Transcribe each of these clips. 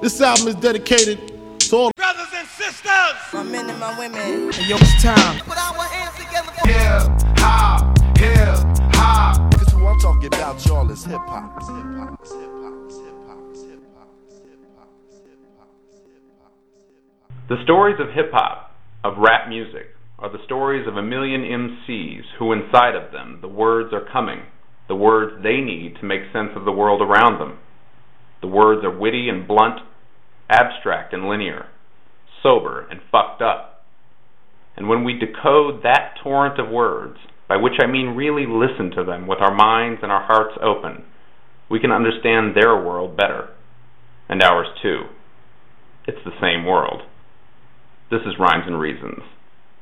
This album is dedicated to all brothers and sisters, my men and my women. Hey, yo, it's time. Put our hands together. Hip hop, hip hop. Cause who I'm talking about, y'all, is hip hop. Hip hop, hip hop, hip hop, hip hop, hip hop, hip hop, hip hop. The stories of hip hop, of rap music, are the stories of a million MCs who, inside of them, the words are coming, the words they need to make sense of the world around them. The words are witty and blunt, abstract and linear, sober and fucked up. And when we decode that torrent of words, by which I mean really listen to them with our minds and our hearts open, we can understand their world better, and ours too. It's the same world. This is Rhymes and Reasons.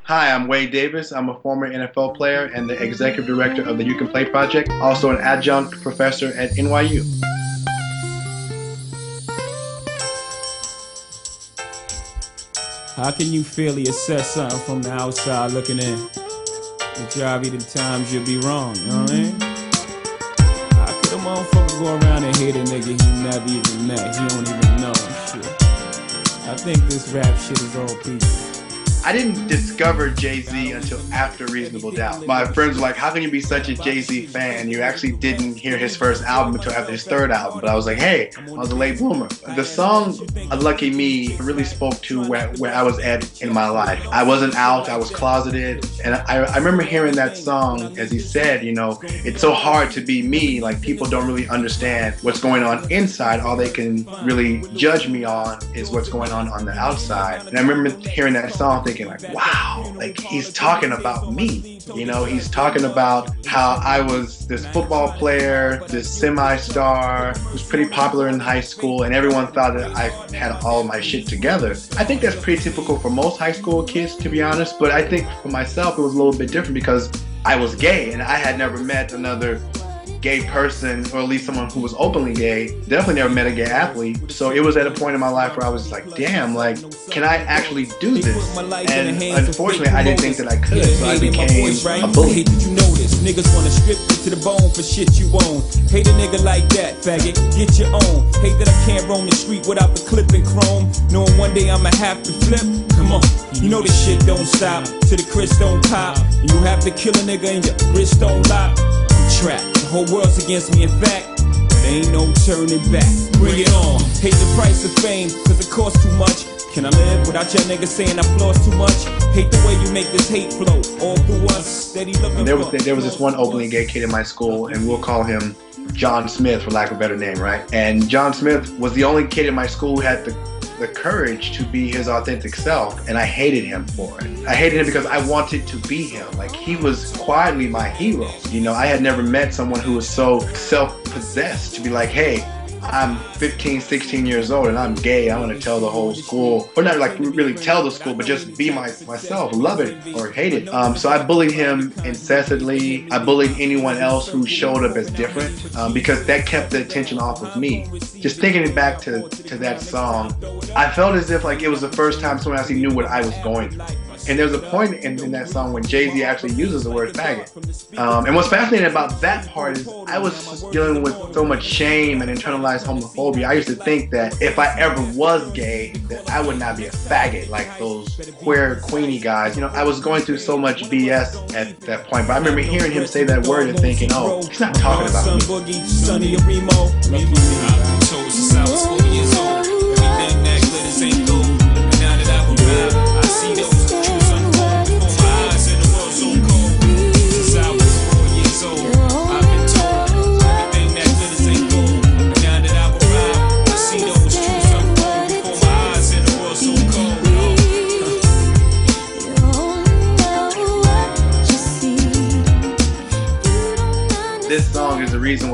Hi, I'm Wade Davis. I'm a former NFL player and the executive director of the You Can Play Project, also an adjunct professor at NYU. How can you fairly assess something from the outside looking in? Majority of the times you'll be wrong, you know what I mean? How could a motherfucker go around and hate a nigga he never even met? He don't even know shit. I think this rap shit is all peace. I didn't discover Jay Z until after Reasonable Doubt. My friends were like, How can you be such a Jay Z fan? You actually didn't hear his first album until after his third album. But I was like, Hey, I was a late bloomer. The song uh, Lucky Me really spoke to where, where I was at in my life. I wasn't out, I was closeted. And I, I remember hearing that song, as he said, You know, it's so hard to be me. Like, people don't really understand what's going on inside. All they can really judge me on is what's going on on the outside. And I remember hearing that song thinking, like, wow, like he's talking about me. You know, he's talking about how I was this football player, this semi-star who's pretty popular in high school, and everyone thought that I had all my shit together. I think that's pretty typical for most high school kids, to be honest. But I think for myself, it was a little bit different because I was gay and I had never met another gay person, or at least someone who was openly gay. Definitely never met a gay athlete. So it was at a point in my life where I was like, damn, like, can I actually do this? And unfortunately, I didn't think that I could, so I became a bully. Did you notice? Niggas wanna strip you to the bone for shit you own. Hate a nigga like that, faggot. Get your own. Hate that I can't roam the street without the clip and chrome. Knowing one day I'ma have to flip. Come on, you know this shit don't stop. To the Chris don't pop. You have to kill a nigga and your wrist don't lock. I'm trapped. Whole world's against me, in fact. There ain't no turning back. Bring it on. Hate the price of fame, cause it costs too much. Can I live without your nigga saying I floss too much? Hate the way you make this hate flow all through us. Steady looking There was there was this one openly gay kid in my school, and we'll call him John Smith for lack of a better name, right? And John Smith was the only kid in my school who had the the courage to be his authentic self, and I hated him for it. I hated him because I wanted to be him. Like he was quietly my hero. You know, I had never met someone who was so self-possessed to be like, hey, I'm 15, 16 years old and I'm gay. I'm gonna tell the whole school, or not like really tell the school, but just be my myself, love it or hate it. Um, so I bullied him incessantly. I bullied anyone else who showed up as different um, because that kept the attention off of me. Just thinking back to to that song, I felt as if like it was the first time someone actually knew what I was going through. And there's a point in, in that song when Jay Z actually uses the word faggot. Um, and what's fascinating about that part is I was dealing with so much shame and internalized homophobia. I used to think that if I ever was gay, that I would not be a faggot like those queer queenie guys. You know, I was going through so much BS at that point. But I remember hearing him say that word and thinking, oh, he's not talking about me.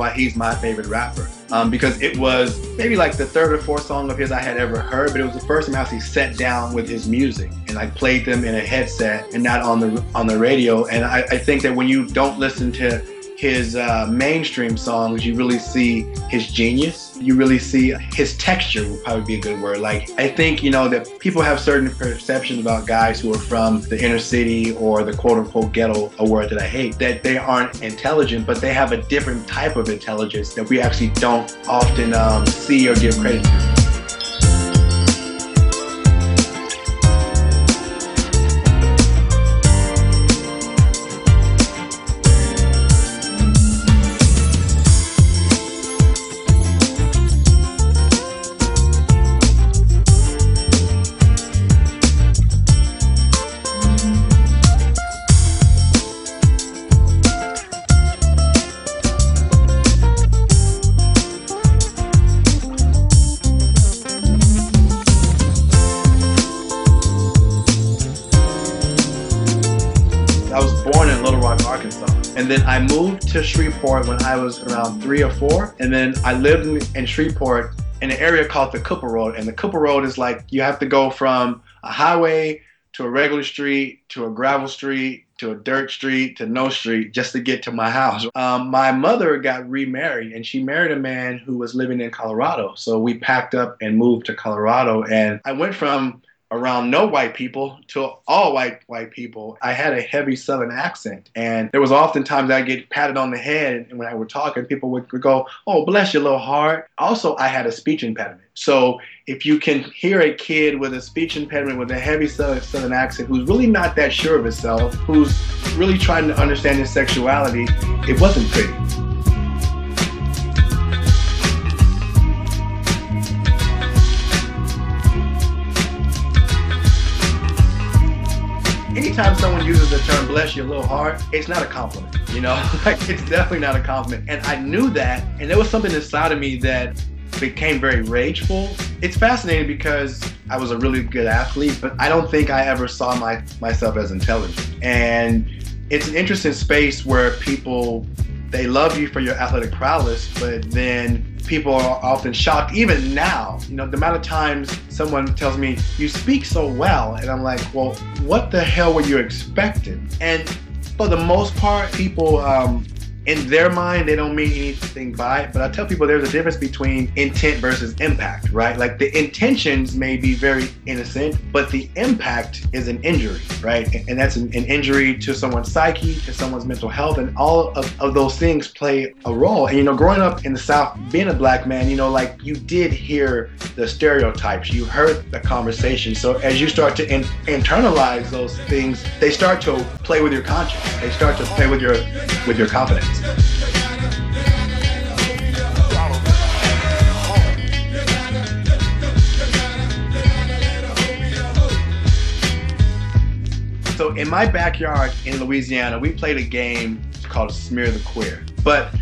Why he's my favorite rapper. Um, because it was maybe like the third or fourth song of his I had ever heard, but it was the first time I actually sat down with his music and I played them in a headset and not on the on the radio. And I, I think that when you don't listen to his uh, mainstream songs, you really see his genius. You really see his texture would probably be a good word. Like I think you know that people have certain perceptions about guys who are from the inner city or the quote unquote ghetto, a word that I hate, that they aren't intelligent, but they have a different type of intelligence that we actually don't often um, see or give credit to. And then I moved to Shreveport when I was around three or four. And then I lived in, Shreveport in an area called the Cooper Road. And the Cooper Road is like you have to go from a highway to a regular street to a gravel street to a dirt street to no street just to get to my house. Um, my mother got remarried and she married a man who was living in Colorado. So we packed up and moved to Colorado. And I went from around no white people to all white white people. I had a heavy Southern accent, and there was oftentimes I get patted on the head, and when I would talk, and people would, would go, "Oh, bless your little heart." Also, I had a speech impediment, so if you can hear a kid with a speech impediment with a heavy Southern, Southern accent who's really not that sure of himself, who's really trying to understand his sexuality, it wasn't pretty. Anytime someone uses the term bless your little heart, it's not a compliment. You know, like it's definitely not a compliment. And I knew that, and there was something inside of me that became very rageful. It's fascinating because I was a really good athlete, but I don't think I ever saw my myself as intelligent. And it's an interesting space where people they love you for your athletic prowess, but then people are often shocked, even now. You know, the amount of times someone tells me, You speak so well. And I'm like, Well, what the hell were you expecting? And for the most part, people um, in their mind, they don't mean anything by it. But I tell people there's a difference between intent versus impact, right? Like the intentions may be very innocent, but the impact is an injury, right? And that's an, injury to someone's psyche, to someone's mental health, and all of, of those things play a role. And, you know, growing up in the South, being a black man, you know, like you did hear the stereotypes, you heard the conversation. So as you start to in, internalize those things, they start to play with your conscience. They start to play with your with your confidence. So in my backyard in Louisiana, we played a game called Smear the Queer. But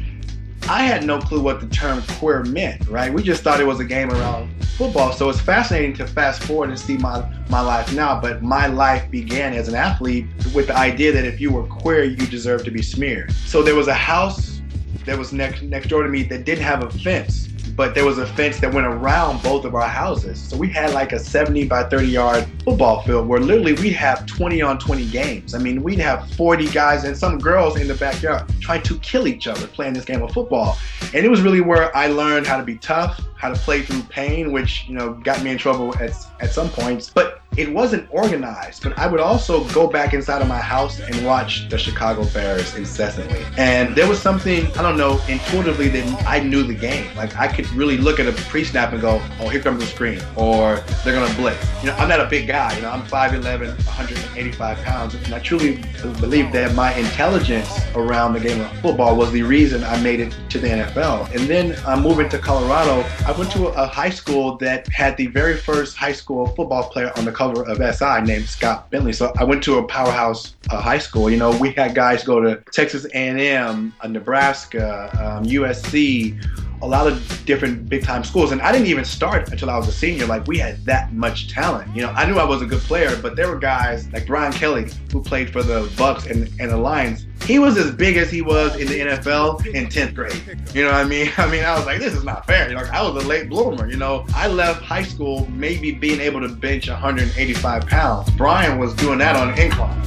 I had no clue what the term queer meant, right? We just thought it was a game around football. So it's fascinating to fast forward and see my, my life now. But my life began as an athlete with the idea that if you were queer, you deserved to be smeared. So there was a house that was next next door to me that didn't have a fence but there was a fence that went around both of our houses. So we had like a 70 by 30 yard football field where literally we'd have 20 on 20 games. I mean, we'd have 40 guys and some girls in the backyard trying to kill each other playing this game of football. And it was really where I learned how to be tough, how to play through pain, which, you know, got me in trouble at, at some points. But it wasn't organized, but I would also go back inside of my house and watch the Chicago Bears incessantly. And there was something, I don't know, intuitively that I knew the game. Like I could really look at a pre-snap and go, oh, here comes the screen, or they're gonna blitz. You know, I'm not a big guy, you know, I'm 5'11, 185 pounds, and I truly believe that my intelligence around the game of football was the reason I made it to the NFL. And then I'm moving to Colorado. I went to a high school that had the very first high school football player on the cover of SI named Scott Bentley. So I went to a powerhouse uh, high school. You know, we had guys go to Texas A&M, uh, Nebraska, um, USC, a lot of different big time schools. And I didn't even start until I was a senior. Like we had that much talent. You know, I knew I was a good player, but there were guys like Brian Kelly who played for the Bucs and, and the Lions. He was as big as he was in the NFL in 10th grade. You know what I mean? I mean, I was like, this is not fair. You know, I was a late bloomer. You know, I left high school maybe being able to bench 185 pounds. Brian was doing that on incline.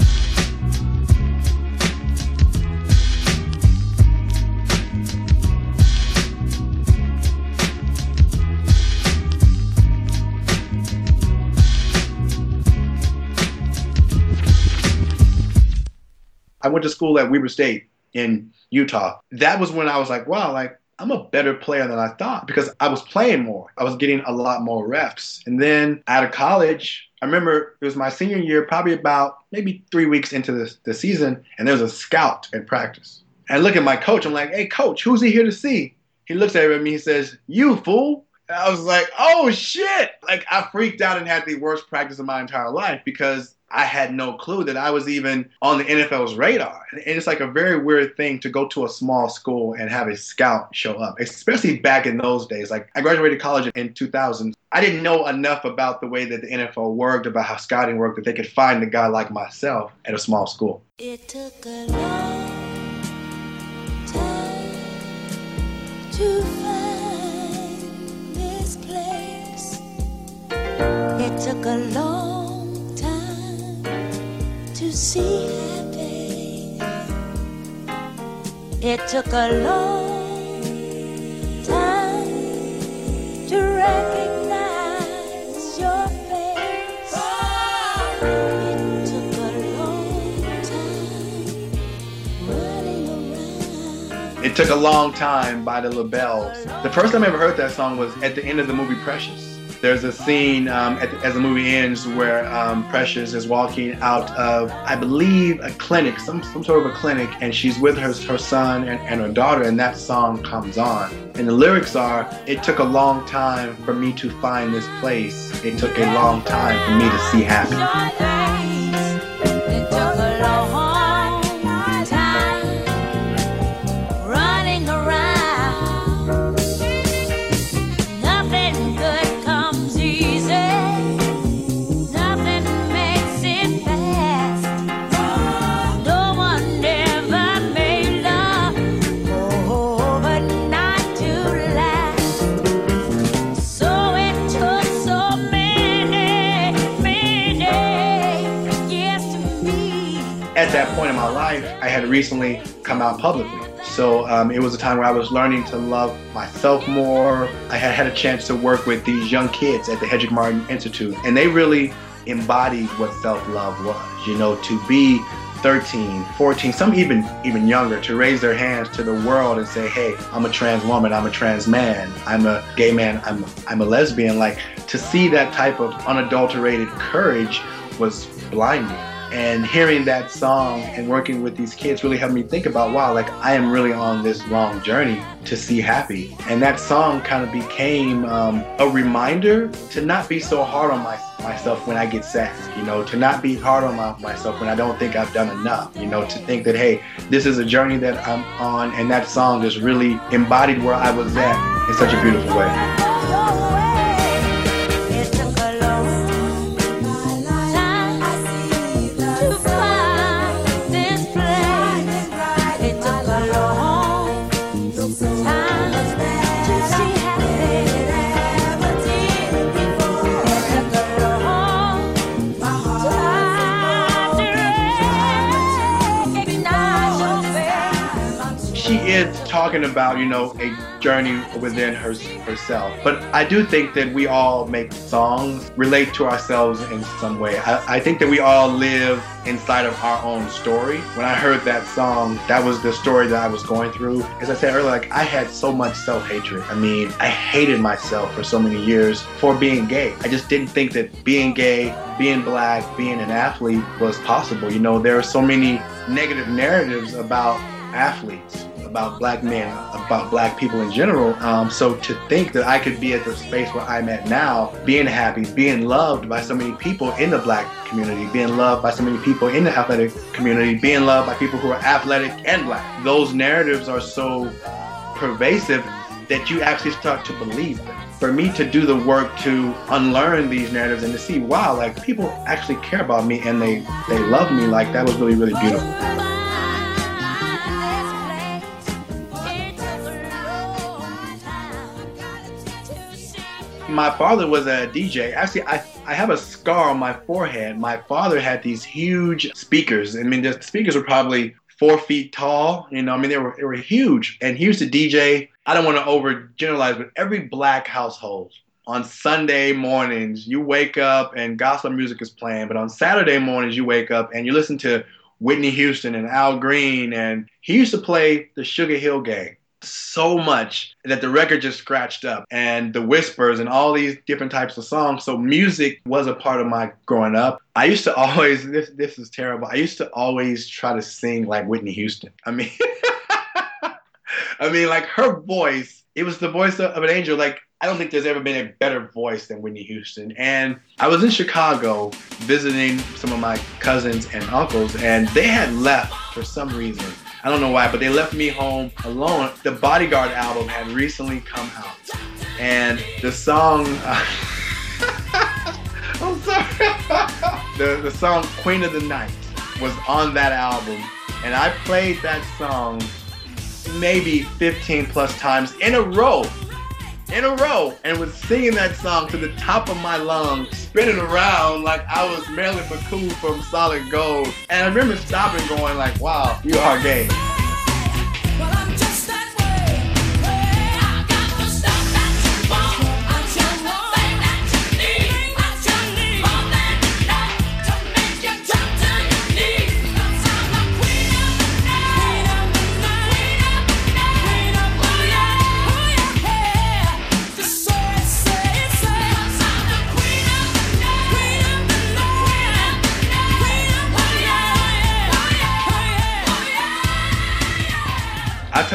I went to school at Weber State in Utah. That was when I was like, wow, like I'm a better player than I thought because I was playing more. I was getting a lot more reps. And then out of college, I remember it was my senior year, probably about maybe three weeks into the, the season, and there was a scout at practice. And I look at my coach, I'm like, hey, coach, who's he here to see? He looks at me, he says, you fool. And I was like, oh shit. Like I freaked out and had the worst practice of my entire life because I had no clue that I was even on the NFL's radar. And it's like a very weird thing to go to a small school and have a scout show up, especially back in those days. Like I graduated college in 2000. I didn't know enough about the way that the NFL worked, about how scouting worked, that they could find a guy like myself at a small school. It took a long time to find this place. It took a long see happy. It took a long time to recognize your face. It took a long time running around. It Took a Long Time by the LaBelles. The first time I ever heard that song was at the end of the movie Precious. There's a scene um, at as the movie ends where um, Precious is walking out of, I believe, a clinic, some, some sort of a clinic, and she's with her, her son and, and her daughter, and that song comes on. And the lyrics are, It took a long time for me to find this place. It took a long time for me to see happy. Had recently come out publicly. So um, it was a time where I was learning to love myself more. I had had a chance to work with these young kids at the Hetrick Martin Institute, and they really embodied what self-love was. You know, to be 13, 14, some even even younger, to raise their hands to the world and say, "Hey, I'm a trans woman. I'm a trans man. I'm a gay man. I'm I'm a lesbian." Like to see that type of unadulterated courage was blinding. And hearing that song and working with these kids really helped me think about, wow, like I am really on this long journey to see happy. And that song kind of became um, a reminder to not be so hard on my, myself when I get sad, you know, to not be hard on my, myself when I don't think I've done enough, you know, to think that, hey, this is a journey that I'm on. And that song just really embodied where I was at in such a beautiful way. Talking about you know a journey within her, herself. But i do think that we all make songs relate to ourselves in some way. I, I think that we all live inside of our own story. When i heard that song that was the story that i was going through. As i said earlier like i had so much self-hatred. I mean i hated myself for so many years for being gay. I just didn't think that being gay being black being an athlete was possible. You know there are so many negative narratives about athletes, about black men, about black people in general. Um, so to think that I could be at the space where I'm at now, being happy, being loved by so many people in the black community, being loved by so many people in the athletic community, being loved by people who are athletic and black. Those narratives are so pervasive that you actually start to believe them. For me to do the work to unlearn these narratives and to see, wow, like people actually care about me and they they love me, like that was really, really beautiful. My father was a DJ. Actually, I, I have a scar on my forehead. My father had these huge speakers. I mean, the speakers were probably four feet tall. You know, I mean, they were they were huge. And he used to DJ. I don't want to overgeneralize, but every black household on Sunday mornings, you wake up and gospel music is playing. But on Saturday mornings, you wake up and you listen to Whitney Houston and Al Green. And he used to play the Sugar Hill Gang so much that the record just scratched up and the whispers and all these different types of songs. So music was a part of my growing up. I used to always this this is terrible. I used to always try to sing like whitney houston. I mean i mean like her voice it was the voice of an angel. Like I don't think there's ever been a better voice than Whitney Houston. And I was in Chicago visiting some of my cousins and uncles, and they had left for some reason. I don't know why, but they left me home alone. The Bodyguard album had recently come out, and the song. Uh, I'm sorry. the, the song Queen of the Night was on that album, and I played that song maybe 15 plus times in a row. In a row, and was singing that song to the top of my lungs, spinning around like I was Marilyn McCoo from Solid Gold. And I remember stopping, going like, "Wow, you are gay."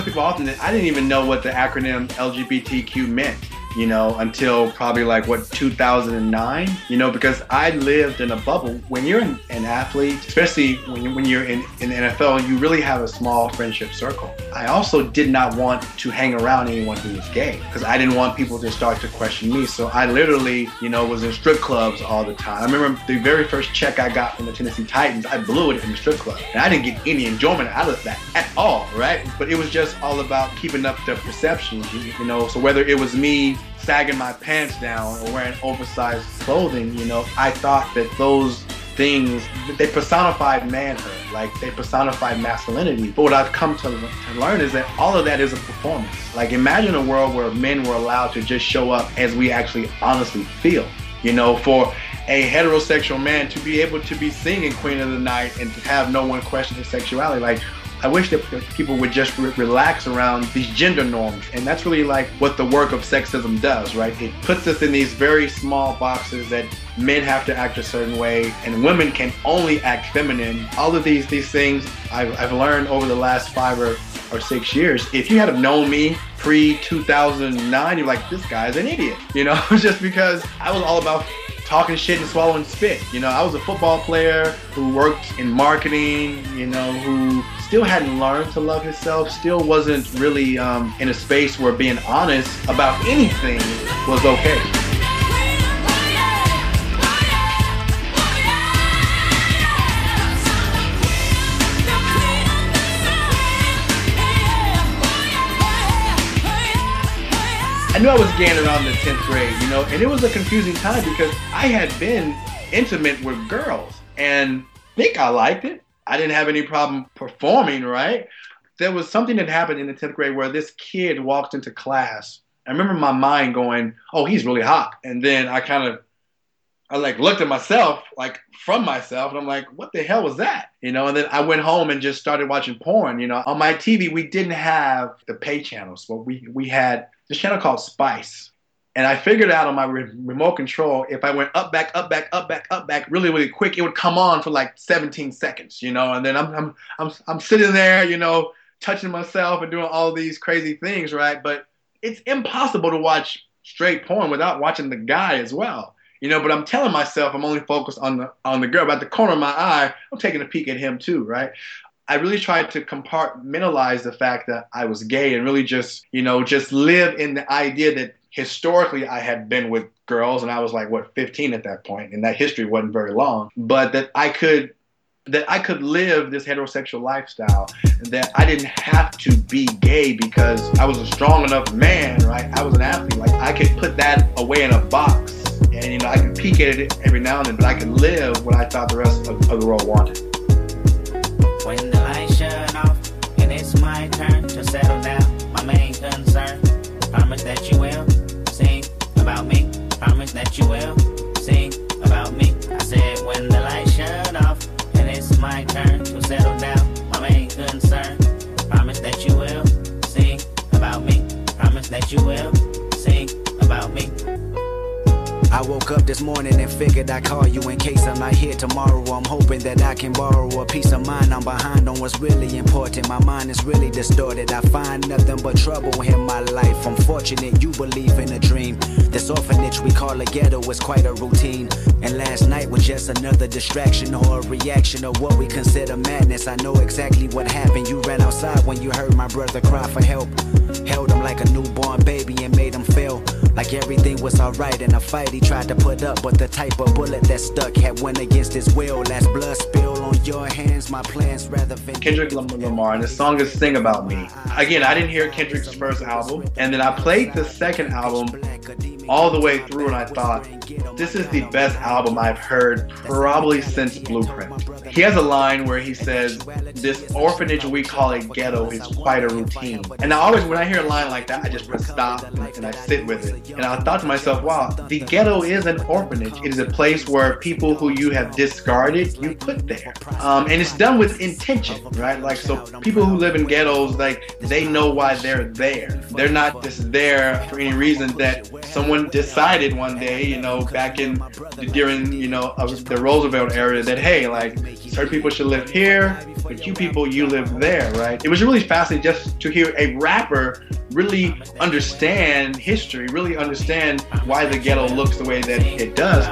People often that I didn't even know what the acronym LGBTQ meant, you know, until probably like what 2009, you know, because I lived in a bubble. When you're an, an athlete, especially when, you, when you're in, in the NFL, you really have a small friendship circle. I also did not want to hang around anyone who was gay because I didn't want people to start to question me. So I literally, you know, was in strip clubs all the time. I remember the very first check I got from the Tennessee Titans, I blew it in the strip club. And I didn't get any enjoyment out of that at all, right? But it was just all about keeping up the perception, you know. So whether it was me sagging my pants down or wearing oversized clothing, you know, I thought that those things they personified manhood, like they personified masculinity. But what I've come to, to learn is that all of that is a performance. Like imagine a world where men were allowed to just show up as we actually honestly feel. You know, for a heterosexual man to be able to be singing Queen of the Night and to have no one question his sexuality, like I wish that people would just re- relax around these gender norms. And that's really like what the work of sexism does, right? It puts us in these very small boxes that men have to act a certain way and women can only act feminine. All of these these things I've, I've learned over the last five or, or six years. If you had known me pre 2009, you're like, this guy's an idiot, you know, just because I was all about talking shit and swallowing spit. You know, I was a football player who worked in marketing, you know, who still hadn't learned to love himself, still wasn't really um, in a space where being honest about anything was okay. Knew I was gay around the 10th grade, you know, and it was a confusing time because I had been intimate with girls and think I liked it. I didn't have any problem performing, right? There was something that happened in the 10th grade where this kid walked into class. I remember my mind going, oh, he's really hot. And then I kind of, I like looked at myself, like from myself, and I'm like, what the hell was that? You know, and then I went home and just started watching porn. You know, on my TV, we didn't have the pay channels, but we, we had this channel called Spice. And I figured out on my re- remote control, if I went up, back, up, back, up, back, up, back, really, really quick, it would come on for like 17 seconds, you know. And then I'm, I'm, I'm, I'm sitting there, you know, touching myself and doing all these crazy things, right? But it's impossible to watch straight porn without watching the guy as well, you know. But I'm telling myself I'm only focused on the on the girl. But at the corner of my eye, I'm taking a peek at him too, right? I really tried to compartmentalize the fact that I was gay and really just, you know, just live in the idea that historically I had been with girls and I was like, what, 15 at that point, and that history wasn't very long, but that I could that I could live this heterosexual lifestyle, and that I didn't have to be gay because I was a strong enough man, right? I was an athlete. Like I could put that away in a box, and you know I could peek at it every now and then, but I could live what I thought the rest of, of the world wanted. When it's my turn to settle down, my main concern. Promise that you will sing about me. Promise that you will sing about me. I said when the lights shut off and it's my turn to settle down, my main concern. Promise that you will sing about me. Promise that you will sing about me. I woke up this morning and figured I'd call you in case I'm not here tomorrow. I'm hoping that I can borrow a piece of mind. I'm behind on what's really important. My mind is really distorted. I find nothing but trouble in my life. I'm fortunate you believe in a dream. This orphanage we call a ghetto is quite a routine. And last night was just another distraction or a reaction of what we consider madness. I know exactly what happened. You ran outside when you heard my brother cry for help. Held him like a newborn baby and made him feel Like everything was alright in a fight he tried to put up, but the type of bullet that stuck had went against his will. Last blood spill on your hands, my plans rather than Kendrick Lamar, and the song is "Sing About Me." Again, I didn't hear Kendrick's first album, and then I played the second album all the way through, and I thought, this is the best album I've heard probably since Blueprint. He has a line where he says, "This orphanage we call a ghetto is quite a routine." And I always, when I hear a line like that, I just press stop and, I sit with it. And I thought to myself, wow, the ghetto is an orphanage. It is a place where people who you have discarded, you put there. Um, and it's done with intention, right? Like, so people who live in ghettos, like, they know why they're there. They're not just there for any reason that someone decided one day, you know, back in during, you know, the Roosevelt era that, hey, like, certain people should live here, but you people, you live there, right? It was really fascinating just to hear a rapper really understand history, really understand why the ghetto looks the way that it does.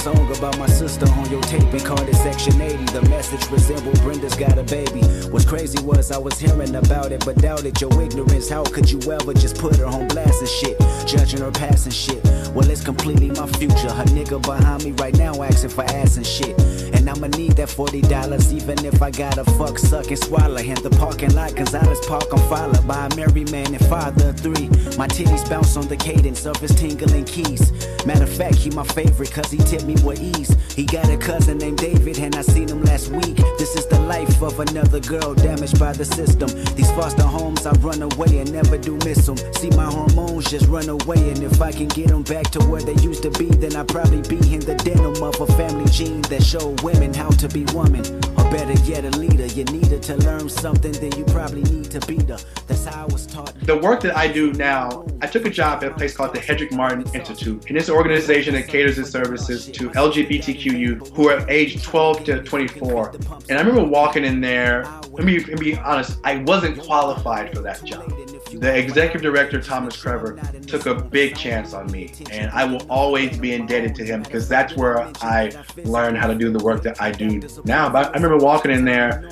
Song about my sister on your tape and called it Section 80. The message resembled Brenda's got a baby. What's crazy was I was hearing about it, but doubted your ignorance. How could you ever just put her on blast and shit? Judging her past and shit. Well, it's completely my future. Her nigga behind me right now asking for ass and shit. And I'ma need that $40 even if I gotta fuck, suck, and swallow. In the parking lot, Gonzalez Park, I'm followed by a married man and father of three. My titties bounce on the cadence of his tingling keys. Matter of fact, he my favorite cause he tipped me with ease. He got a cousin named David and I seen him last week. This is the life of another girl damaged by the system. These foster homes, I run away and never do miss them. See my hormones just run away and if I can get them back to where they used to be, then I'd probably be in the denim of a family gene that show women how to be woman. Better yet, a leader. You needed to learn something, then you probably need to be the. That's how I was taught. The work that I do now, I took a job at a place called the Hetrick Martin Institute, and it's an organization that caters its services to LGBTQ youth who are aged 12 to 24. And I remember walking in there. Let me, let me be honest, I wasn't qualified for that job. The executive director, Thomas Krever took a big chance on me, and I will always be indebted to him because that's where I learned how to do the work that I do now. But I remember walking in there,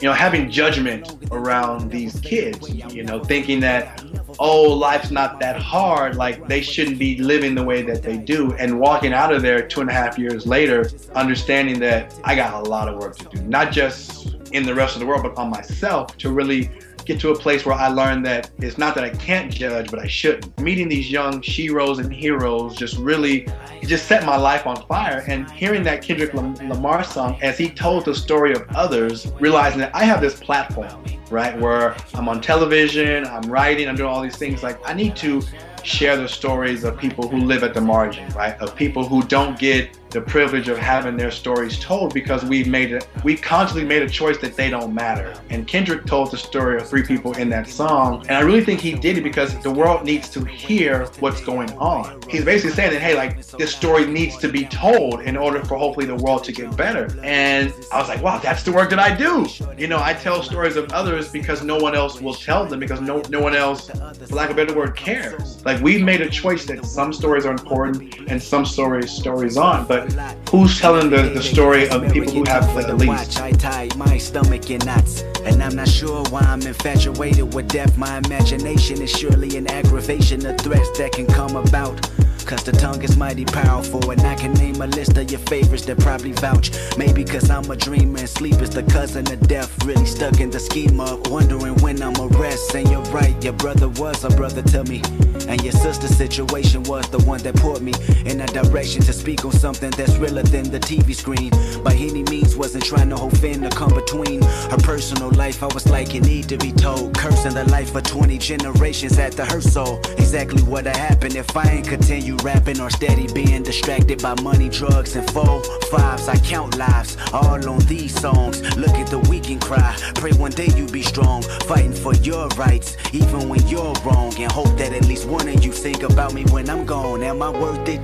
you know, having judgment around these kids, you know, thinking that, oh, life's not that hard, like they shouldn't be living the way that they do, and walking out of there two and a half years later, understanding that I got a lot of work to do, not just in the rest of the world, but on myself to really get to a place where I learned that it's not that I can't judge, but I shouldn't. Meeting these young sheroes and heroes just really just set my life on fire. And hearing that Kendrick Lamar song as he told the story of others, realizing that I have this platform, right, where I'm on television, I'm writing, I'm doing all these things. Like I need to share the stories of people who live at the margin, right? Of people who don't get the privilege of having their stories told because we've made it, we constantly made a choice that they don't matter. And Kendrick told the story of three people in that song. And I really think he did it because the world needs to hear what's going on. He's basically saying that, hey, like this story needs to be told in order for hopefully the world to get better. And I was like, wow, that's the work that I do. You know, I tell stories of others because no one else will tell them because no, no one else, for lack of a better word, cares. Like we've made a choice that some stories are important and some stories stories aren't. But who's telling the, the story of people who have like, the least? I tie my stomach in knots. And I'm not sure why I'm infatuated with death. My imagination is surely an aggravation of threats that can come about. Cause the tongue is mighty powerful, and I can name a list of your favorites that probably vouch. Maybe cause I'm a dreamer and sleep is the cousin of death. Really stuck in the schema, wondering when I'm a rest. And you're right, your brother was a brother to me. And your sister's situation was the one that put me in a direction to speak on something that's realer than the TV screen. By any means, wasn't trying to offend or come between her personal life. I was like, you need to be told. Cursing the life of 20 generations at the her soul. Exactly what'd happen if I ain't continue rapping or steady being distracted by money, drugs, and four fives. I count lives all on these songs. Look at the weak and cry. Pray one day you be strong, fighting for your rights, even when you're wrong. And hope that at least one of you think about me when I'm gone. Am I worth it?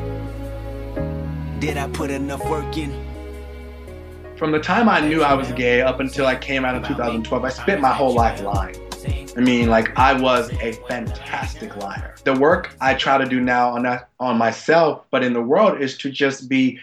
Did I put enough work in? From the time I knew I was gay up until I came out in 2012, I spent my whole life lying. I mean, like I was a fantastic liar. The work I try to do now on that on myself, but in the world, is to just be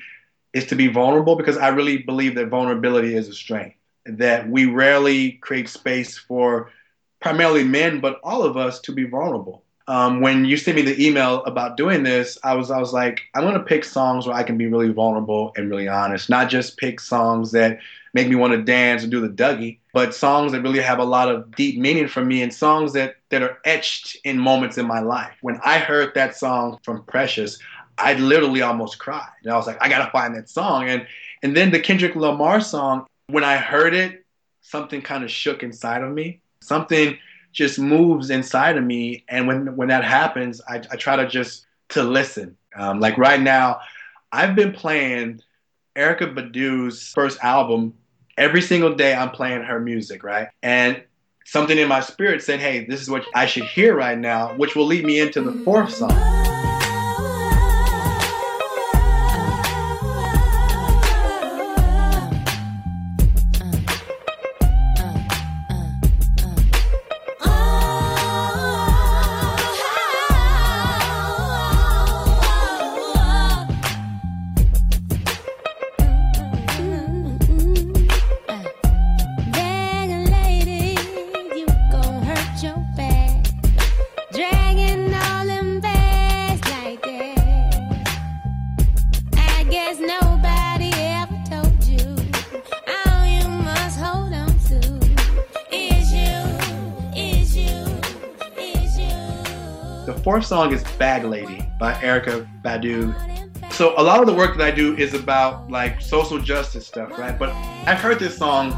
is to be vulnerable because I really believe that vulnerability is a strength. That we rarely create space for primarily men, but all of us to be vulnerable. Um, when you sent me the email about doing this, I was I was like, I'm gonna pick songs where I can be really vulnerable and really honest, not just pick songs that make me want to dance and do the Dougie, but songs that really have a lot of deep meaning for me and songs that that are etched in moments in my life. When I heard that song from Precious, I literally almost cried. And I was like, I gotta find that song. And and then the Kendrick Lamar song, when I heard it, something kind of shook inside of me. Something just moves inside of me. And when when that happens, I, I try to just to listen. Um, like right now, I've been playing Erykah Badu's first album every single day. I'm playing her music, right? And something in my spirit said, "Hey, this is what I should hear right now," which will lead me into the fourth song. Song is Bag Lady by Erykah Badu. So a lot of the work that I do is about like social justice stuff, right? But I've heard this song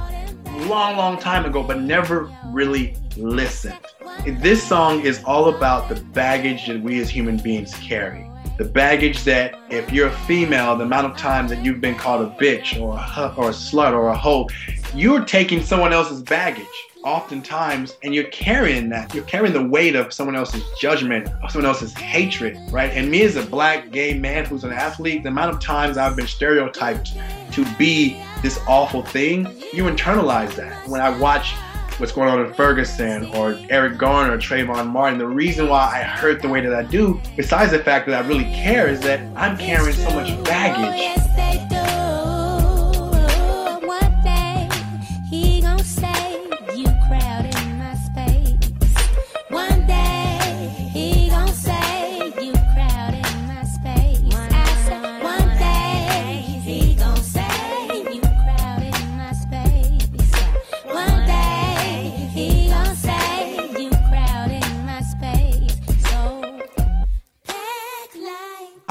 long, long time ago, but never really listened. This song is all about the baggage that we as human beings carry. The baggage that if you're a female, the amount of times that you've been called a bitch or a, or a slut or a hoe, you're taking someone else's baggage oftentimes and you're carrying that. You're carrying the weight of someone else's judgment of someone else's hatred right? And me as a black gay man who's an athlete the amount of times i've been stereotyped to be this awful thing you internalize that. When i watch what's going on in Ferguson or Eric Garner or Trayvon Martin. The reason why I hurt the way that I do, besides the fact that I really care, is that I'm carrying so much baggage.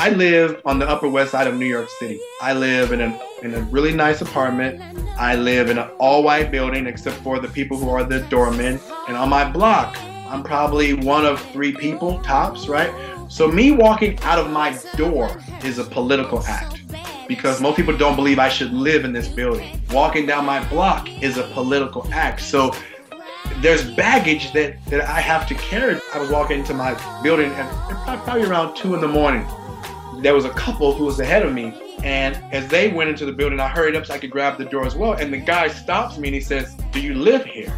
I live on the Upper West Side of New York City. I live in a in a really nice apartment. I live in an all-white building, except for the people who are the doormen. And on my block, I'm probably one of three people tops, right? So me walking out of my door is a political act because most people don't believe I should live in this building. Walking down my block is a political act. So there's baggage that, that I have to carry. I was walking into my building at probably around two in the morning. There was a couple who was ahead of me, and as they went into the building, I hurried up so I could grab the door as well. And the guy stops me and he says, "Do you live here?"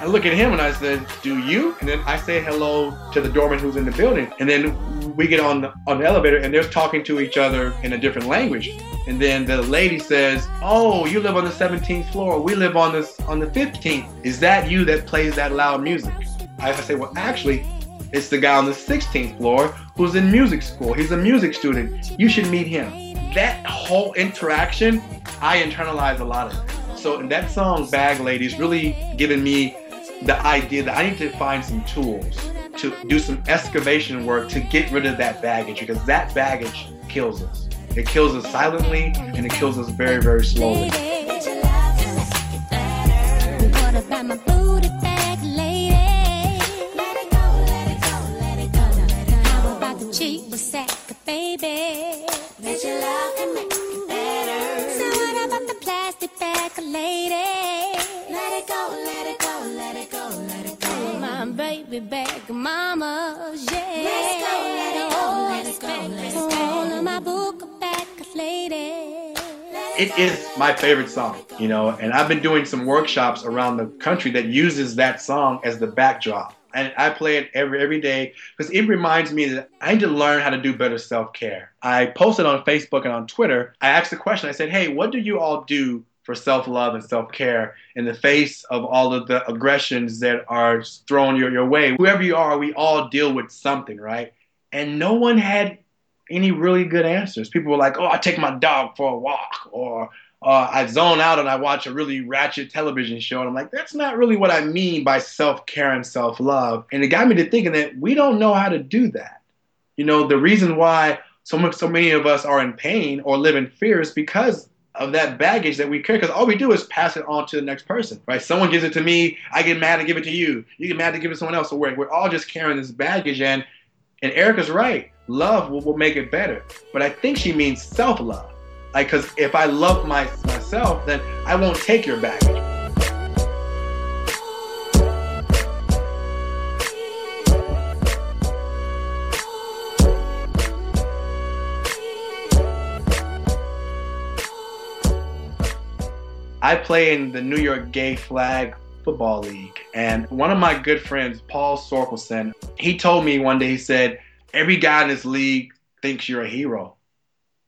I look at him and I said, "Do you?" And then I say hello to the doorman who's in the building, and then we get on the, on the elevator and they're talking to each other in a different language. And then the lady says, "Oh, you live on the 17th floor. We live on this on the 15th. Is that you that plays that loud music?" I say, "Well, actually, it's the guy on the 16th floor who's in music school. He's a music student. You should meet him." That whole interaction, I internalize a lot of it. So that song, Bag Ladies, really giving me the idea that I need to find some tools to do some excavation work to get rid of that baggage because that baggage kills us. It kills us silently and it kills us very, very slowly. Baby? Bet your love can make it better. So what about the plastic bag lady? Let it go, let it go, let it go, let it go. My baby bag mamas, yeah. Let's go, let it go, let it go, let it go. All My book bag lady. It is my favorite song, you know, and I've been doing some workshops around the country that uses that song as the backdrop. And I play it every every day because it reminds me that I need to learn how to do better self care. I posted on Facebook and on Twitter. I asked the question. I said, "Hey, what do you all do for self love and self care in the face of all of the aggressions that are thrown your, your way? Whoever you are, we all deal with something, right?" And no one had any really good answers. People were like, "Oh, I take my dog for a walk," or uh, "I zone out and I watch a really ratchet television show." And I'm like, "That's not really what I mean by self care and self love." And it got me to thinking that we don't know how to do that. You know, the reason why so much, so many of us are in pain or live in fear is because of that baggage that we carry. Because all we do is pass it on to the next person, right? Someone gives it to me, I get mad and give it to you. You get mad to give it to someone else. So we're, we're all just carrying this baggage, and and Erykah's right love will, will make it better. But I think she means self love. Like, because if I love my, myself, then I won't take your baggage. I play in the New York Gay Flag Football League. And one of my good friends, Paul Sorkelson, he told me one day, he said, every guy in this league thinks you're a hero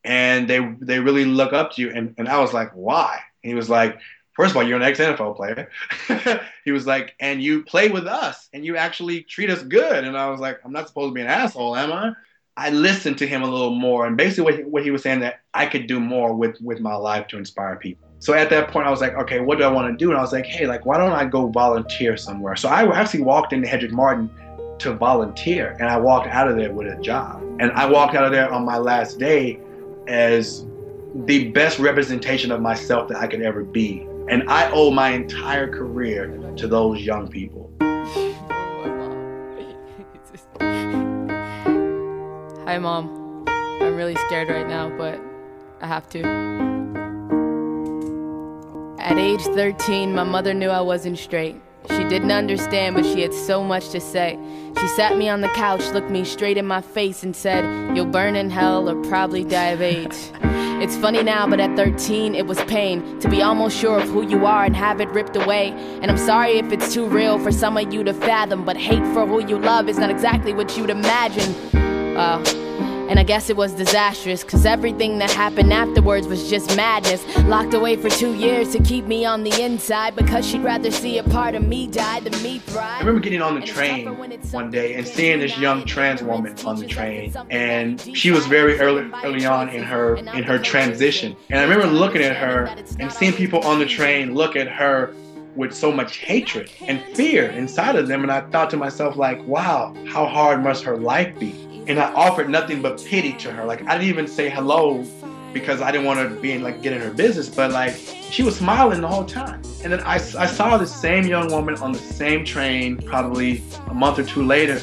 and they they really look up to you. And, and i was like why? He was like first of all you're an ex-nfl player. He was like and you play with us and you actually treat us good. And i was like i'm not supposed to be an asshole am i? I listened to him a little more and basically what he, what he was saying that i could do more with with my life to inspire people. So at that point i was like okay what do i want to do? And i was like hey like why don't i go volunteer somewhere? So i actually walked into Hetrick Martin to volunteer and I walked out of there with a job. And I walked out of there on my last day as the best representation of myself that I could ever be. And I owe my entire career to those young people. Hi, Mom. I'm really scared right now, but I have to. At age 13, my mother knew I wasn't straight. She didn't understand, but she had so much to say. She sat me on the couch, looked me straight in my face, and said, You'll burn in hell or probably die of AIDS. It's funny now, but at 13, it was pain to be almost sure of who you are and have it ripped away. And I'm sorry if it's too real for some of you to fathom, but hate for who you love is not exactly what you'd imagine. Uh, and I guess it was disastrous, cause everything that happened afterwards was just madness. Locked away for two years to keep me on the inside, because she'd rather see a part of me die than me thrive. I remember getting on the train one day and seeing this young trans woman on the train, and she was very early early on in her in her transition. And I remember looking at her and seeing people on the train look at her with so much hatred and fear inside of them, and I thought to myself like, wow, how hard must her life be? And I offered nothing but pity to her. Like I didn't even say hello because I didn't want to be in, like get in her business, but like she was smiling the whole time. And then I, I saw the same young woman on the same train probably a month or two later,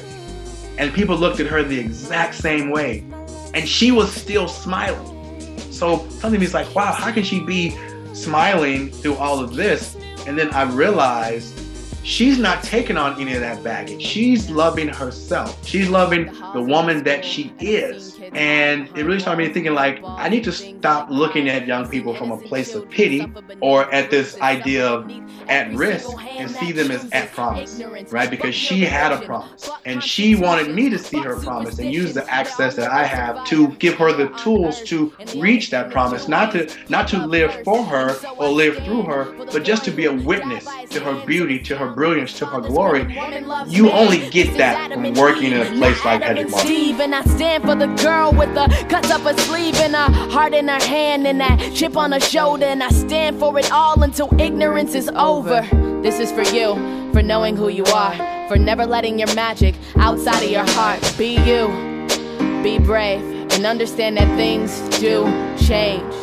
and people looked at her the exact same way, and she was still smiling. So something is like, wow, how can she be smiling through all of this? And then I realized she's not taking on any of that baggage. She's loving herself. She's loving the woman that she is. And it really started me thinking like, I need to stop looking at young people from a place of pity or at this idea of at risk and see them as at promise, right? Because she had a promise and she wanted me to see her promise and use the access that I have to give her the tools to reach that promise, not to not to live for her or live through her, but just to be a witness to her beauty, to her brilliance, to her glory. You only get that from working in a place like Hetrick Martin. And I stand for the girl with the cuts up her sleeve and a heart in her hand and that chip on her shoulder. And I stand for it all until ignorance is over. This is for you, for knowing who you are, for never letting your magic outside of your heart. Be you, be brave, and understand that things do change.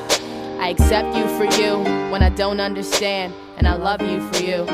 I accept you for you when I don't understand, and I love you for you,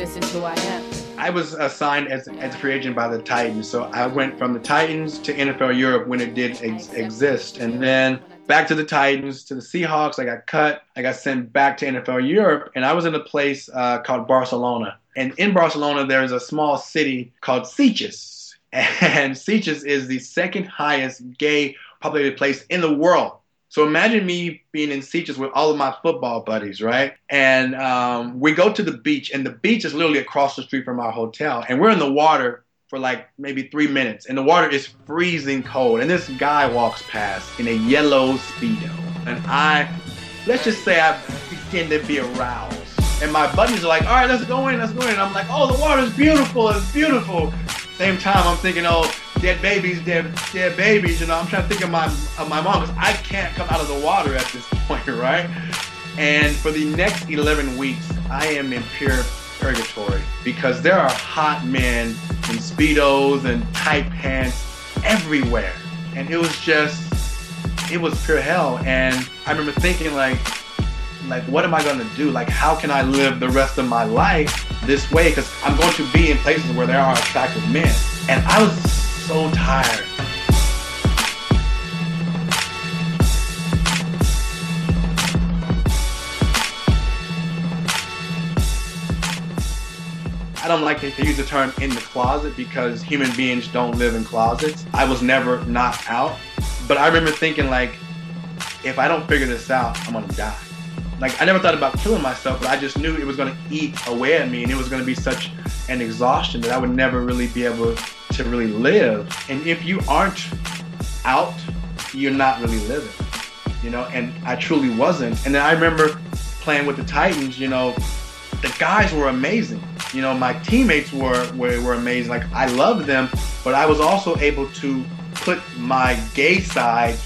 who I am. I was assigned as, as a free agent by the Titans, so I went from the Titans to NFL Europe when it did ex- exist, and then back to the Titans to the Seahawks. I got cut. I got sent back to NFL Europe, and I was in a place uh, called Barcelona. And in Barcelona, there's a small city called Sitges, and Sitges is the second highest gay populated place in the world. So imagine me being in Sitges with all of my football buddies, right? And um, we go to the beach, and the beach is literally across the street from our hotel, and we're in the water for like maybe three minutes, and the water is freezing cold. And this guy walks past in a yellow speedo, and I, let's just say, I begin to be aroused. And my buddies are like, "All right, let's go in, let's go in." And I'm like, "Oh, the water's beautiful, it's beautiful." Same time, I'm thinking, "Oh, dead babies, dead, dead babies." You know, I'm trying to think of my of my mom because I can't come out of the water at this point, right? And for the next 11 weeks, I am in pure purgatory because there are hot men in speedos and tight pants everywhere, and it was just, it was pure hell. And I remember thinking like, like what am I gonna do? Like how can I live the rest of my life this way? Because I'm going to be in places where there are attractive men, and I was so tired. I don't like to use the term in the closet because human beings don't live in closets. I was never knocked out, but I remember thinking like, if I don't figure this out, I'm gonna die. Like I never thought about killing myself, but I just knew it was gonna eat away at me, and it was gonna be such an exhaustion that I would never really be able to really live. And if you aren't out, you're not really living, you know. And I truly wasn't. And then I remember playing with the Titans. You know, the guys were amazing. You know, my teammates were, were were amazing. Like I loved them, but I was also able to put my gay side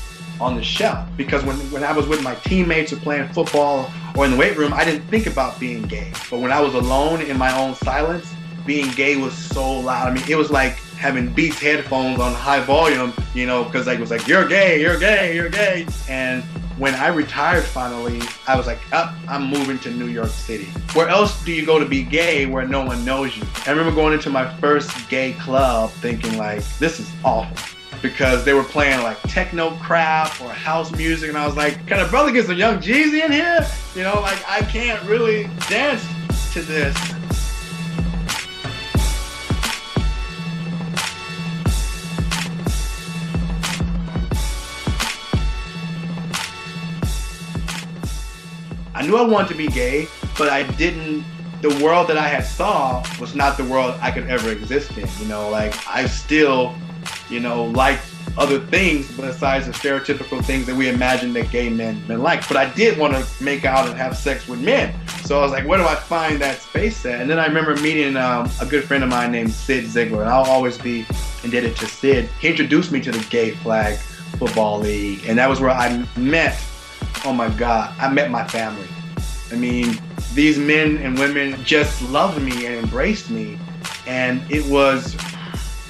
on the shelf because when when I was with my teammates or playing football or in the weight room, I didn't think about being gay. But when I was alone in my own silence, being gay was so loud. I mean, it was like having Beats headphones on high volume, you know, because like it was like you're gay, you're gay, you're gay. And when I retired finally, I was like, up, I'm moving to New York City. Where else do you go to be gay where no one knows you? I remember going into my first gay club thinking like, this is awful. Because they were playing like techno crap or house music, and I was like, "Can a brother get some young Jeezy in here?" You know, like I can't really dance to this. I knew I wanted to be gay, but I didn't. The world that I had saw was not the world I could ever exist in. You know, like I still, you know, like other things besides the stereotypical things that we imagine that gay men men like. But I did want to make out and have sex with men. So I was like, where do I find that space at? And then I remember meeting um, a good friend of mine named Cyd Zeigler, and I'll always be indebted to Cyd. He introduced me to the Gay Flag Football League, and that was where I met oh my God, I met my family. I mean, these men and women just loved me and embraced me. And it was,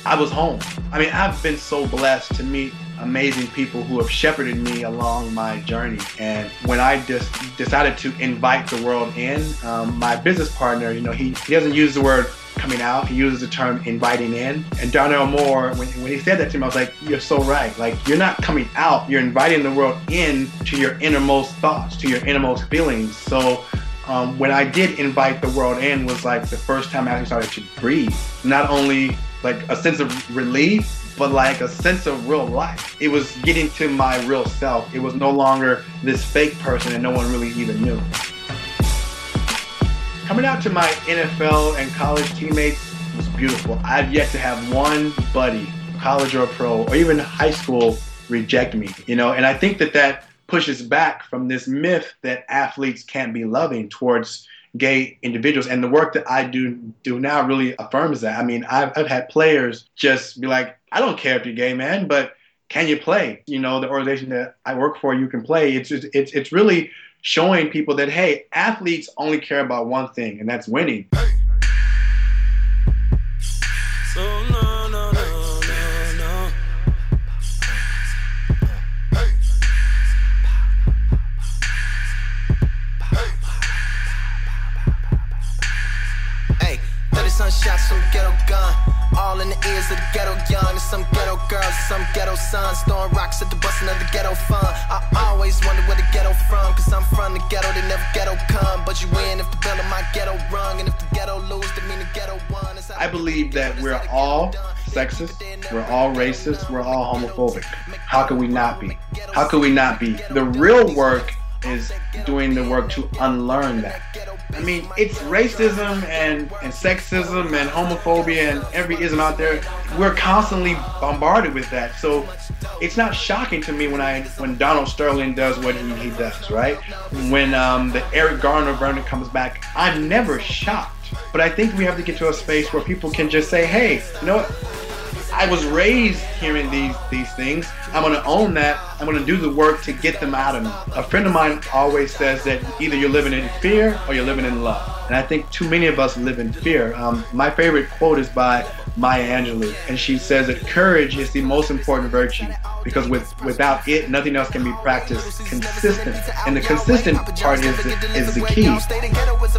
I was home. I mean, I've been so blessed to meet amazing people who have shepherded me along my journey. And when I just decided to invite the world in, um, my business partner, you know, he, he doesn't use the word coming out. He uses the term inviting in. And Darnell Moore, when, when he said that to me, I was like, you're so right. Like, you're not coming out. You're inviting the world in to your innermost thoughts, to your innermost feelings. So um, when I did invite the world in was like the first time I actually started to breathe. Not only like a sense of relief, but like a sense of real life. It was getting to my real self. It was no longer this fake person that no one really even knew. Coming out to my NFL and college teammates was beautiful. I've yet to have one buddy, college or pro, or even high school, reject me. You know, and I think that that pushes back from this myth that athletes can't be loving towards gay individuals. And the work that I do do now really affirms that. I mean, I've, I've had players just be like, I don't care if you're gay, man, but can you play? You know, the organization that I work for, you can play. It's just, it's it's really showing people that hey, athletes only care about one thing, and that's winning. So no, no, no, no, no. Hey, 30 some shots from ghetto gun. All in the ears of the ghetto young. And some ghetto girls some ghetto sons. Throwing rocks at the busting of the ghetto fun. I always wonder where the ghetto from. Cause I'm from the ghetto, they never ghetto come. But you win if the bell of my ghetto rung. And if the ghetto lose, that mean the ghetto won. I believe that we're all sexist, we're all racist, we're all homophobic. How can we not be? How could we not be? The real work is doing the work to unlearn that. I mean, it's racism and, and sexism and homophobia and every ism out there. We're constantly bombarded with that. So it's not shocking to me when I when Donald Sterling does what he, he does, right? When um, the Eric Garner version comes back, I'm never shocked. But I think we have to get to a space where people can just say, hey, you know what? I was raised hearing these these things. I'm gonna own that. I'm gonna do the work to get them out of me. A friend of mine always says that either you're living in fear or you're living in love. And I think too many of us live in fear. Um, my favorite quote is by Maya Angelou, and she says that courage is the most important virtue because with without it, nothing else can be practiced consistent. And the consistent part is is the key.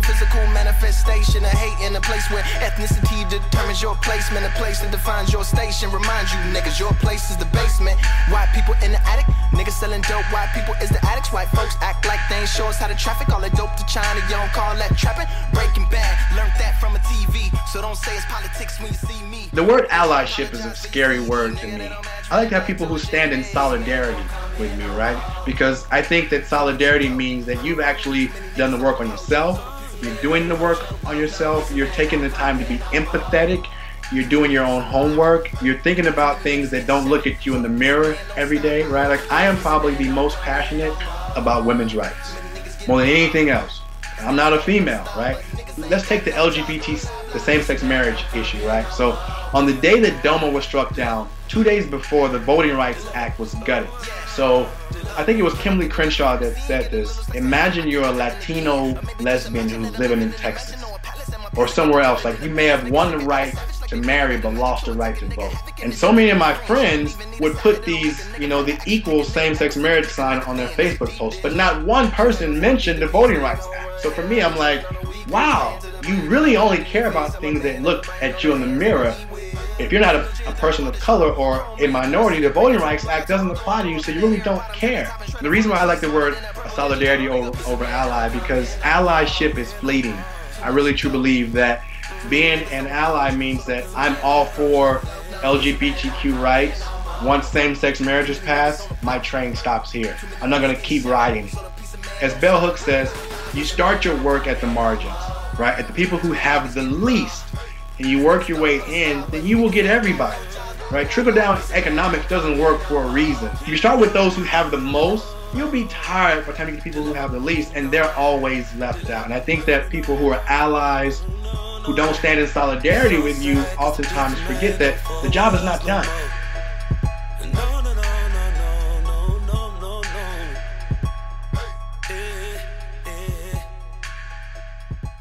Physical manifestation of hate in a place where ethnicity determines your placement, a place that defines your station. Remind you, niggas, your place is the basement. White people in the attic, niggas selling dope. White people is the addicts. White folks act like they ain't show us how to traffic. All that dope to China, you don't call that trapping. Breaking bad, learned that from a TV. So don't say it's politics when you see me. The word allyship is a scary word to me. I like to have people who stand in solidarity with me, right? Because I think that solidarity means that you've actually done the work on yourself. You're doing the work on yourself. You're taking the time to be empathetic. You're doing your own homework. You're thinking about things that don't look at you in the mirror every day, right? Like I am probably the most passionate about women's rights more than anything else. I'm not a female, right? Let's take the LGBT, the same-sex marriage issue, right? So on the day that DOMA was struck down, two days before the Voting Rights Act was gutted. So I think it was Kimberlé Crenshaw that said this. Imagine you're a Latino lesbian who's living in Texas or somewhere else. Like you may have won the right to marry but lost the right to vote. And so many of my friends would put these, you know, the equal same-sex marriage sign on their Facebook posts, but not one person mentioned the Voting Rights Act. So for me, I'm like, wow, you really only care about things that look at you in the mirror. If you're not a, a person of color or a minority, the Voting Rights Act doesn't apply to you, so you really don't care. The reason why I like the word solidarity over, over ally because allyship is fleeting. I really truly believe that being an ally means that I'm all for LGBTQ rights. Once same-sex marriage is passed, my train stops here. I'm not gonna keep riding. As Bell Hooks says, you start your work at the margins, right? At the people who have the least, and you work your way in, then you will get everybody, right? Trickle-down economics doesn't work for a reason. You start with those who have the most, you'll be tired by the time you get people who have the least, and they're always left out. And I think that people who are allies, who don't stand in solidarity with you, oftentimes forget that the job is not done.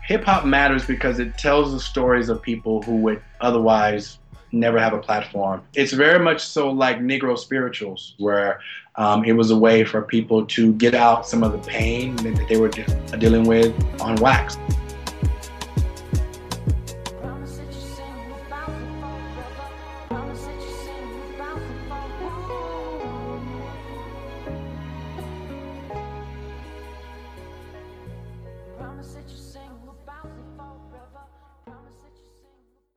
Hip hop matters because it tells the stories of people who would otherwise never have a platform. It's very much so like Negro spirituals, where um, it was a way for people to get out some of the pain that they were de- dealing with on wax.